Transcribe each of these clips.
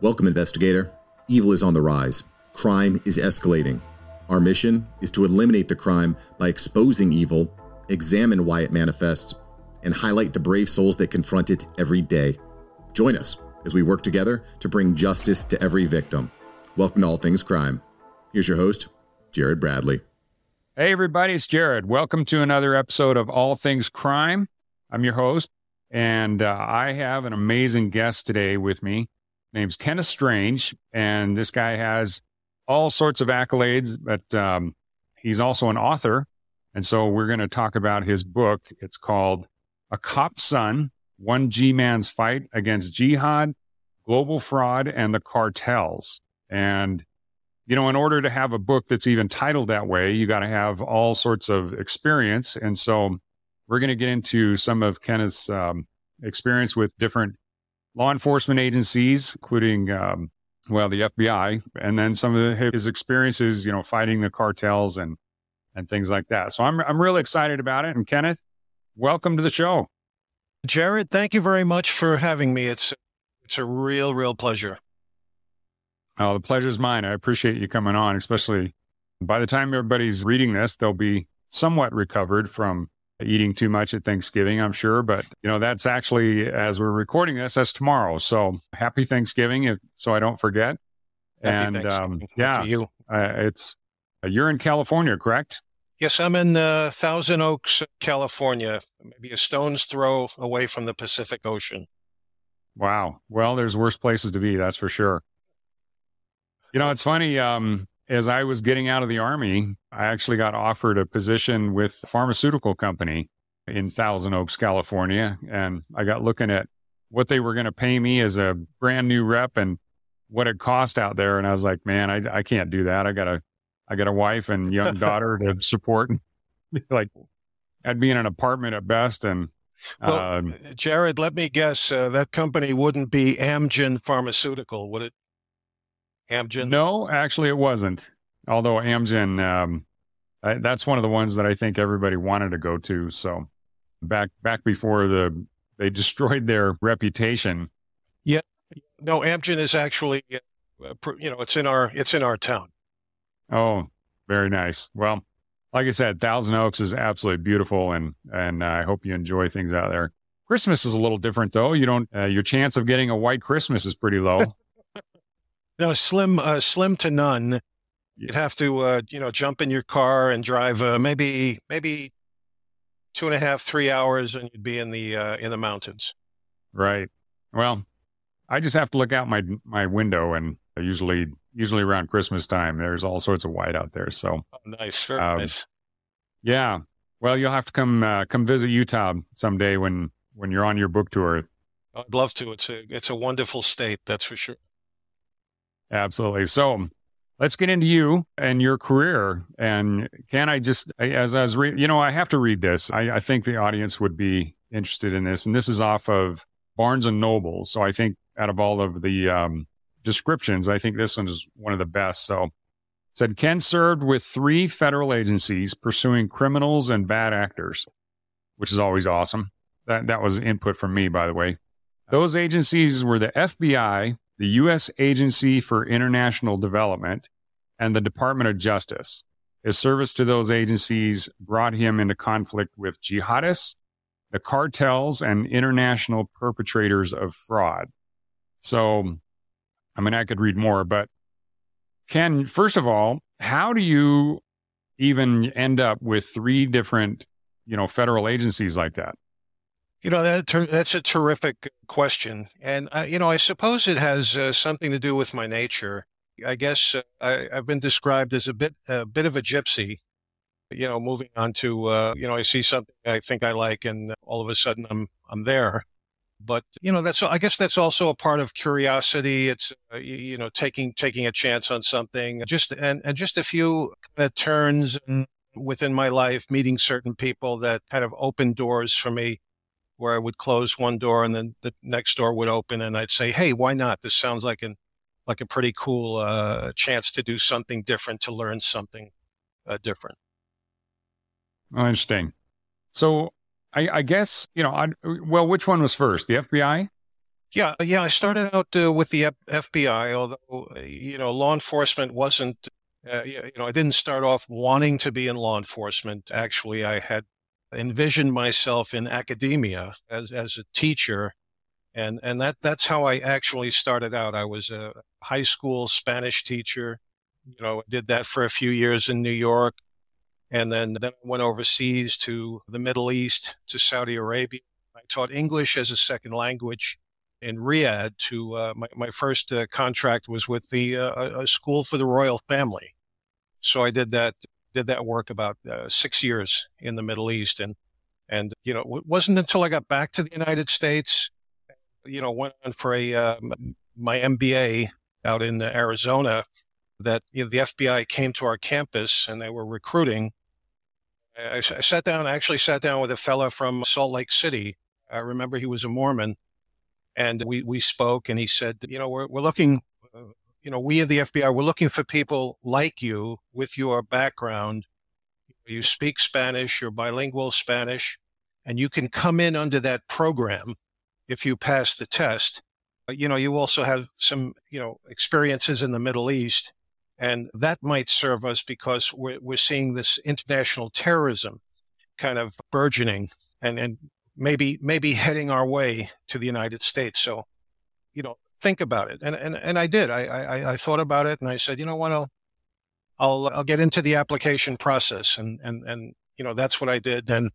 Welcome, investigator. Evil is on the rise. Crime is escalating. Our mission is to eliminate the crime by exposing evil, examine why it manifests, and highlight the brave souls that confront it every day. Join us as we work together to bring justice to every victim. Welcome to All Things Crime. Here's your host, Jared Bradley. Hey, everybody, it's Jared. Welcome to another episode of All Things Crime. I'm your host, and uh, I have an amazing guest today with me. Name's Kenneth Strange, and this guy has all sorts of accolades, but um, he's also an author. And so we're going to talk about his book. It's called A Cop's Son One G Man's Fight Against Jihad, Global Fraud, and the Cartels. And, you know, in order to have a book that's even titled that way, you got to have all sorts of experience. And so we're going to get into some of Kenneth's um, experience with different law enforcement agencies, including, um, well, the FBI, and then some of his experiences, you know, fighting the cartels and and things like that. So I'm I'm really excited about it. And Kenneth, welcome to the show. Jared, thank you very much for having me. It's it's a real, real pleasure. Oh, the pleasure's mine. I appreciate you coming on, especially by the time everybody's reading this, they'll be somewhat recovered from eating too much at Thanksgiving, I'm sure. But, you know, that's actually, as we're recording this, that's tomorrow. So happy Thanksgiving, if, so I don't forget. Happy and um, yeah, to you. uh, it's, uh, you're in California, correct? Yes, I'm in uh, Thousand Oaks, California, maybe a stone's throw away from the Pacific Ocean. Wow. Well, there's worse places to be, that's for sure. You know, it's funny. Um, as I was getting out of the army, I actually got offered a position with a pharmaceutical company in Thousand Oaks, California. And I got looking at what they were going to pay me as a brand new rep and what it cost out there. And I was like, man, I, I can't do that. I got a, I got a wife and young daughter to support. like I'd be in an apartment at best. And Well, um, Jared, let me guess, uh, that company wouldn't be Amgen Pharmaceutical, would it? Amgen? No, actually, it wasn't. Although Amgen, um, I, that's one of the ones that I think everybody wanted to go to. So back back before the they destroyed their reputation. Yeah, no, Amgen is actually, uh, you know, it's in our it's in our town. Oh, very nice. Well, like I said, Thousand Oaks is absolutely beautiful, and and I hope you enjoy things out there. Christmas is a little different, though. You don't. Uh, your chance of getting a white Christmas is pretty low. No, slim, uh, slim to none. You'd have to, uh, you know, jump in your car and drive uh, maybe maybe two and a half, three hours, and you'd be in the uh, in the mountains. Right. Well, I just have to look out my my window, and usually usually around Christmas time, there's all sorts of white out there. So Oh, nice, very Um, nice. yeah. Well, you'll have to come uh, come visit Utah someday when when you're on your book tour. I'd love to. It's a it's a wonderful state, that's for sure. Absolutely. So let's get into you and your career. And can I just, as I was reading, you know, I have to read this. I, I think the audience would be interested in this. And this is off of Barnes and Noble. So I think out of all of the um, descriptions, I think this one is one of the best. So said Ken served with three federal agencies pursuing criminals and bad actors, which is always awesome. That that was input from me, by the way. Those agencies were the FBI, the U.S. Agency for International Development, and the Department of Justice. His service to those agencies brought him into conflict with jihadists, the cartels, and international perpetrators of fraud. So, I mean, I could read more, but Ken, first of all, how do you even end up with three different, you know, federal agencies like that? You know that ter- that's a terrific question, and uh, you know I suppose it has uh, something to do with my nature. I guess uh, I, I've been described as a bit a bit of a gypsy. You know, moving on to uh, you know I see something I think I like, and all of a sudden I'm I'm there. But you know that's I guess that's also a part of curiosity. It's uh, you, know taking taking a chance on something, just and and just a few kind of turns within my life, meeting certain people that kind of opened doors for me where I would close one door and then the next door would open and I'd say, Hey, why not? This sounds like an, like a pretty cool, uh, chance to do something different, to learn something uh, different. Oh, interesting. So I, I guess, you know, I, well, which one was first? The FBI? Yeah, yeah. I started out uh, with the F- FBI, although you know law enforcement wasn't. Uh, you know, I didn't start off wanting to be in law enforcement. Actually, I had envisioned myself in academia as as a teacher, and and that that's how I actually started out. I was a high school Spanish teacher. You know, did that for a few years in New York, and then then went overseas to the Middle East to Saudi Arabia. I taught English as a second language in Riyadh to uh, my, my first uh, contract was with the uh, a school for the royal family. So I did that did that work about uh, six years in the Middle East, and and you know it wasn't until I got back to the United States, you know, went on for a uh, my MBA out in Arizona, that you know, the FBI came to our campus and they were recruiting. I, I sat down, I actually sat down with a fella from Salt Lake City. I remember he was a Mormon and we, we spoke and he said, you know, we're, we're looking, you know, we at the FBI, we're looking for people like you with your background. You speak Spanish, you're bilingual Spanish, and you can come in under that program if you pass the test. But, you know, you also have some, you know, experiences in the Middle East, and that might serve us because we're, we're seeing this international terrorism kind of burgeoning and, and maybe maybe heading our way to the United States. So, you know, think about it. And and and I did. I I, I thought about it, and I said, you know what, I'll I'll I'll get into the application process, and and and you know that's what I did. And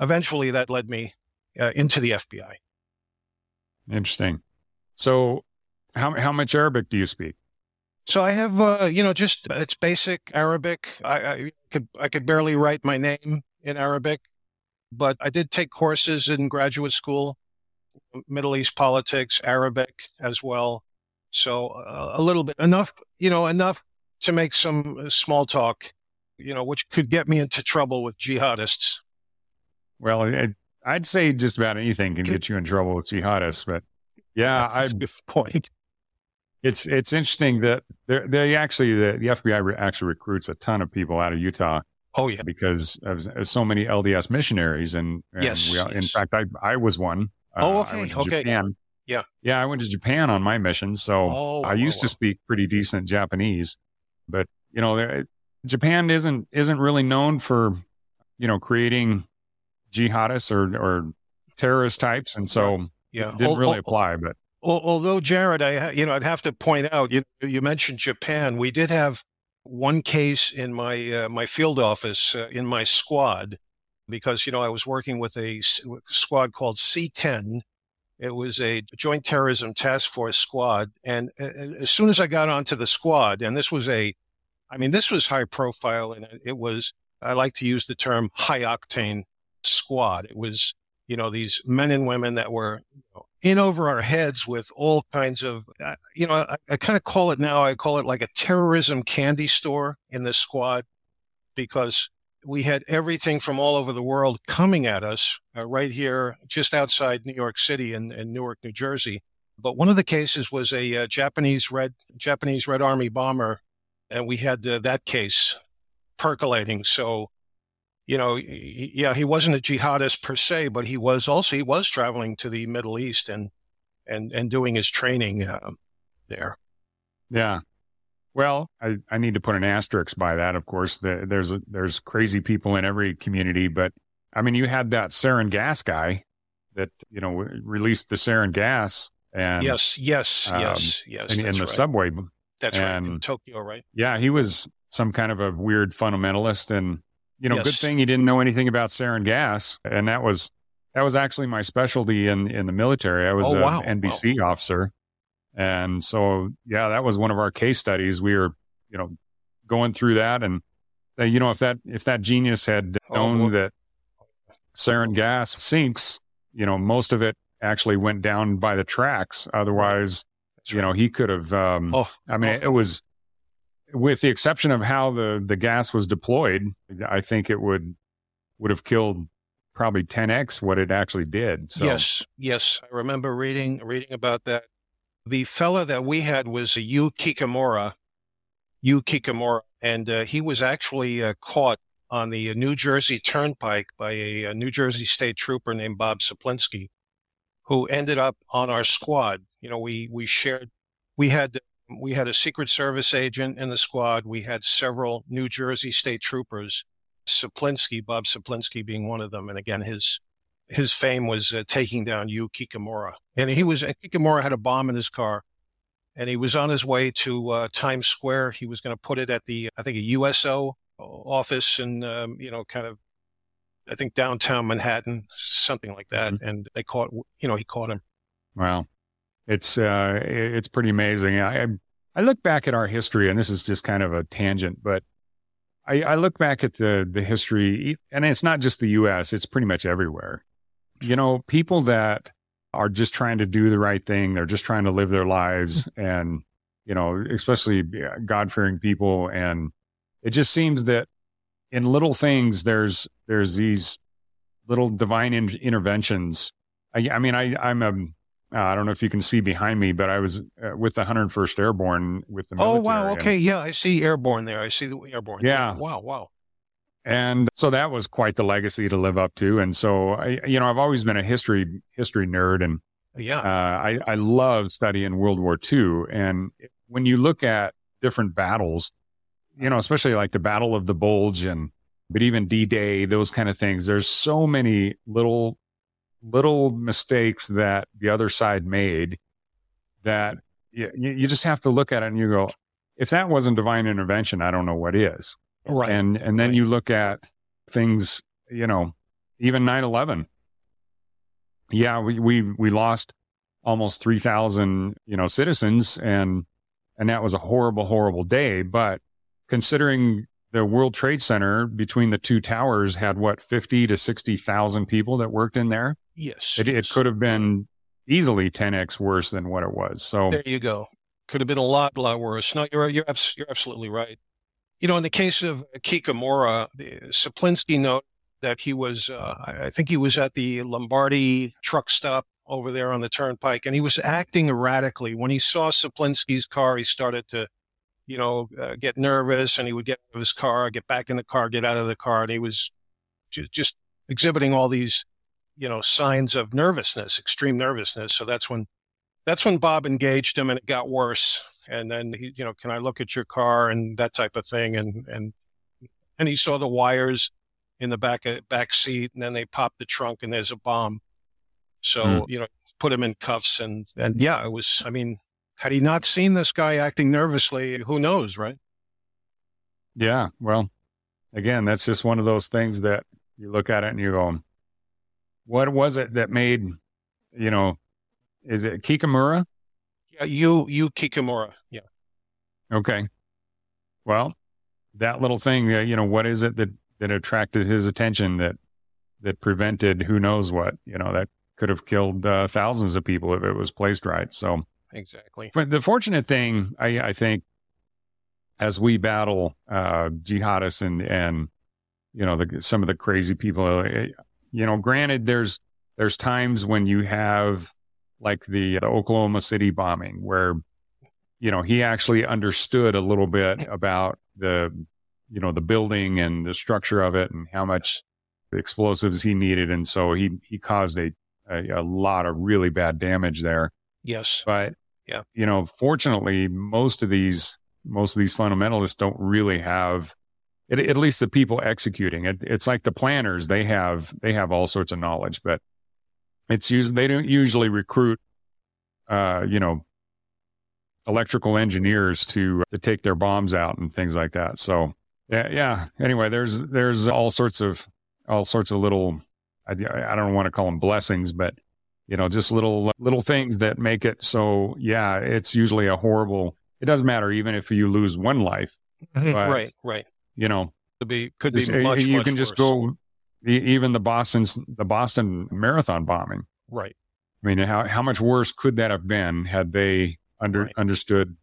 eventually, that led me uh, into the FBI. Interesting. So, how how much Arabic do you speak? So I have, uh, you know, just it's basic Arabic. I, I could I could barely write my name in Arabic but I did take courses in graduate school, Middle East politics, Arabic as well. So uh, a little bit enough, you know, enough to make some uh, small talk, you know, which could get me into trouble with jihadists. Well, it, I'd say just about anything can get you in trouble with jihadists, but yeah, I good point. It's it's interesting that they actually the, the FBI actually recruits a ton of people out of Utah Oh yeah, because of, so many LDS missionaries, and, and yes, we, yes, in fact, I I was one. Uh, oh okay, okay. Japan. Yeah, yeah, I went to Japan on my mission, so oh, I used oh, to speak pretty decent Japanese, but you know, Japan isn't isn't really known for you know creating jihadists or or terrorist types, and so yeah, didn't really apply. But although Jared, I you know I'd have to point out you you mentioned Japan. We did have one case in my uh, my field office uh, in my squad because you know I was working with a squad called C10. It was a joint terrorism task force squad, and as soon as I got onto the squad, and this was a, I mean, this was high profile, and it was I like to use the term high octane squad. It was you know these men and women that were in over our heads with all kinds of, uh, you know, I, I kind of call it now, I call it like a terrorism candy store in this squad because we had everything from all over the world coming at us uh, right here, just outside New York City and, and Newark, New Jersey. But one of the cases was a uh, Japanese Red Japanese Red Army bomber, and we had uh, that case percolating. So you know, he, yeah, he wasn't a jihadist per se, but he was also he was traveling to the Middle East and and and doing his training uh, there. Yeah. Well, I, I need to put an asterisk by that. Of course, the, there's a, there's crazy people in every community, but I mean, you had that sarin gas guy that you know released the sarin gas, and yes, yes, um, yes, yes, in, in the right. subway. That's and, right, in Tokyo, right? Yeah, he was some kind of a weird fundamentalist, and you know, yes. good thing he didn't know anything about sarin gas, and that was that was actually my specialty in in the military. I was oh, an wow. NBC wow. officer, and so yeah, that was one of our case studies. We were, you know, going through that, and uh, you know, if that if that genius had Oh, known well- that sarin gas sinks, you know, most of it actually went down by the tracks. Otherwise, That's you know, he could have. Um, Oh, I mean, oh. it was with the exception of how the the gas was deployed. I think it would would have killed probably 10x what it actually did. So Yes, yes, I remember reading reading about that. The fella that we had was a Yu Kikumura, Yu Kikumura, and uh, he was actually uh, caught on the New Jersey Turnpike by a, a New Jersey state trooper named Bob Cieplinski, who ended up on our squad. You know, we we shared, we had we had a Secret Service agent in the squad. We had several New Jersey state troopers, Cieplinski, Bob Cieplinski being one of them. And again, his his fame was uh, taking down Yu Kitamura. And he was Kitamura had a bomb in his car, and he was on his way to uh, Times Square. He was going to put it at the I think a USO office and um, you know kind of I think downtown Manhattan, something like that. Mm-hmm. And they caught, you know, he caught him. Wow, it's uh, it's pretty amazing. I I look back at our history, and this is just kind of a tangent, but I, I look back at the the history, and it's not just the U.S. It's pretty much everywhere. You know, people that are just trying to do the right thing. They're just trying to live their lives, and you know, especially God fearing people. And it just seems that in little things, there's there's these little divine in- interventions. I, I, mean, I I'm a uh, I don't know if you can see behind me, but I was uh, with the 101st Airborne with the military. Oh wow, okay, yeah, I see airborne there. I see the airborne. Yeah, wow, wow. And so that was quite the legacy to live up to. And so I, you know, I've always been a history history nerd, and yeah, uh, I I love studying World War II. And when you look at different battles, you know, especially like the Battle of the Bulge and but even D-Day, those kind of things. There's so many little little mistakes that the other side made that you, you just have to look at it and you go, if that wasn't divine intervention, I don't know what is. Right. And and then right. you look at things, you know, even 9/11. Yeah, we we we lost almost 3,000, you know, citizens and and that was a horrible horrible day, but considering the World Trade Center between the two towers had what 50 to 60,000 people that worked in there. Yes. It, it could have been easily 10x worse than what it was. So there you go. Could have been a lot, lot worse. No, you're you're you're absolutely right. You know, in the case of Kitamura, Cieplinski note that he was, uh, I think he was at the Lombardi truck stop over there on the turnpike, and he was acting erratically. When he saw Cieplinski's car, he started to you know, uh, get nervous and he would get out of his car, get back in the car, get out of the car. And he was ju- just exhibiting all these, you know, signs of nervousness, extreme nervousness. So that's when, that's when Bob engaged him and it got worse. And then he, you know, can I look at your car and that type of thing. And, and, and he saw the wires in the back, uh, back seat and then they popped the trunk and there's a bomb. So, mm. you know, put him in cuffs and, and yeah, it was, I mean, had he not seen this guy acting nervously, who knows, right? Yeah. Well, again, that's just one of those things that you look at it and you go, what was it that made, you know, is it Kitamura? Yeah, you, you Kitamura. Yeah. Okay. Well, that little thing, uh, you know, what is it that, that attracted his attention that, that prevented who knows what, you know, that could have killed uh, thousands of people if it was placed right. So, exactly. But the fortunate thing, I, I think, as we battle uh, jihadists and and you know the, some of the crazy people, eh, you know, granted, there's there's times when you have like the, the Oklahoma City bombing where you know he actually understood a little bit about the you know the building and the structure of it and how much explosives he needed and so he he caused a a, a lot of really bad damage there Yes. But yeah, you know, fortunately, most of these most of these fundamentalists don't really have it, at least the people executing it. It's like the planners; they have they have all sorts of knowledge, but it's usually they don't usually recruit, uh, you know, electrical engineers to to take their bombs out and things like that. So yeah, yeah. Anyway, there's there's all sorts of all sorts of little I, I don't want to call them blessings, but you know, just little little things that make it so. Yeah, it's usually a horrible. It doesn't matter even if you lose one life. But, right, right. You know, could be could be much. You much can just worse. go even the Boston's the Boston Marathon bombing. Right. I mean, how how much worse could that have been had they under Right. understood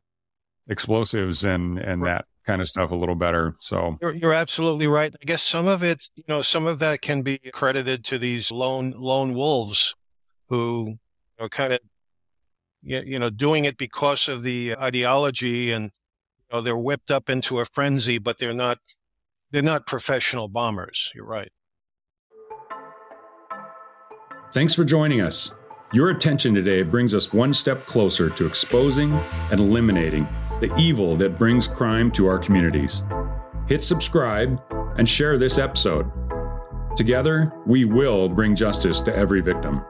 explosives and and Right. that kind of stuff a little better? So You're, you're absolutely right. I guess some of it, you know, some of that can be credited to these lone lone wolves who you know, kind of, you know, doing it because of the ideology, and you know, they're whipped up into a frenzy, but they're not they're not professional bombers. You're right. Thanks for joining us. Your attention today brings us one step closer to exposing and eliminating the evil that brings crime to our communities. Hit subscribe and share this episode. Together, we will bring justice to every victim.